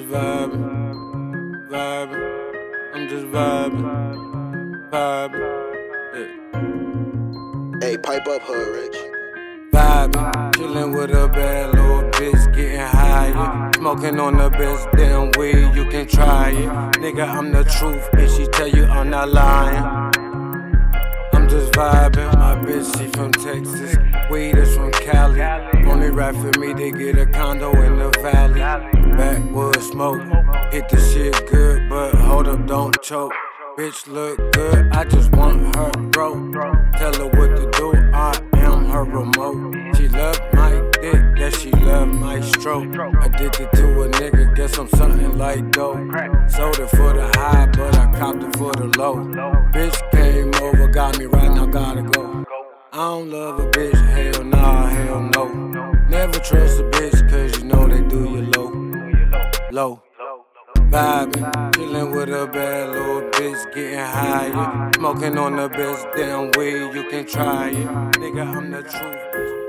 vibing, vibing. I'm just vibing, vibing. Yeah. Hey, pipe up, Hood Rich. Vibing, chillin' with a bad little bitch, getting higher. Smoking on the best damn weed, you can try it. Nigga, I'm the truth, and she tell you I'm not lying I'm just vibing. My bitch, she from Texas. Weed is from Cali. Only right for me to get a condo in the valley. Smoke. Hit the shit good, but hold up, don't choke. Bitch look good, I just want her throat. Tell her what to do, I am her remote. She love my dick, yeah, she love my stroke. Addicted to a nigga, guess I'm something like dope. Sold it for the high, but I copped it for the low. Bitch came over, got me right now, gotta go. I don't love a bitch, hell nah, hell no. Low. Vibing, chillin' with a bad little bitch, getting higher. Smoking on the best damn weed, you can try it. Nigga, I'm the truth.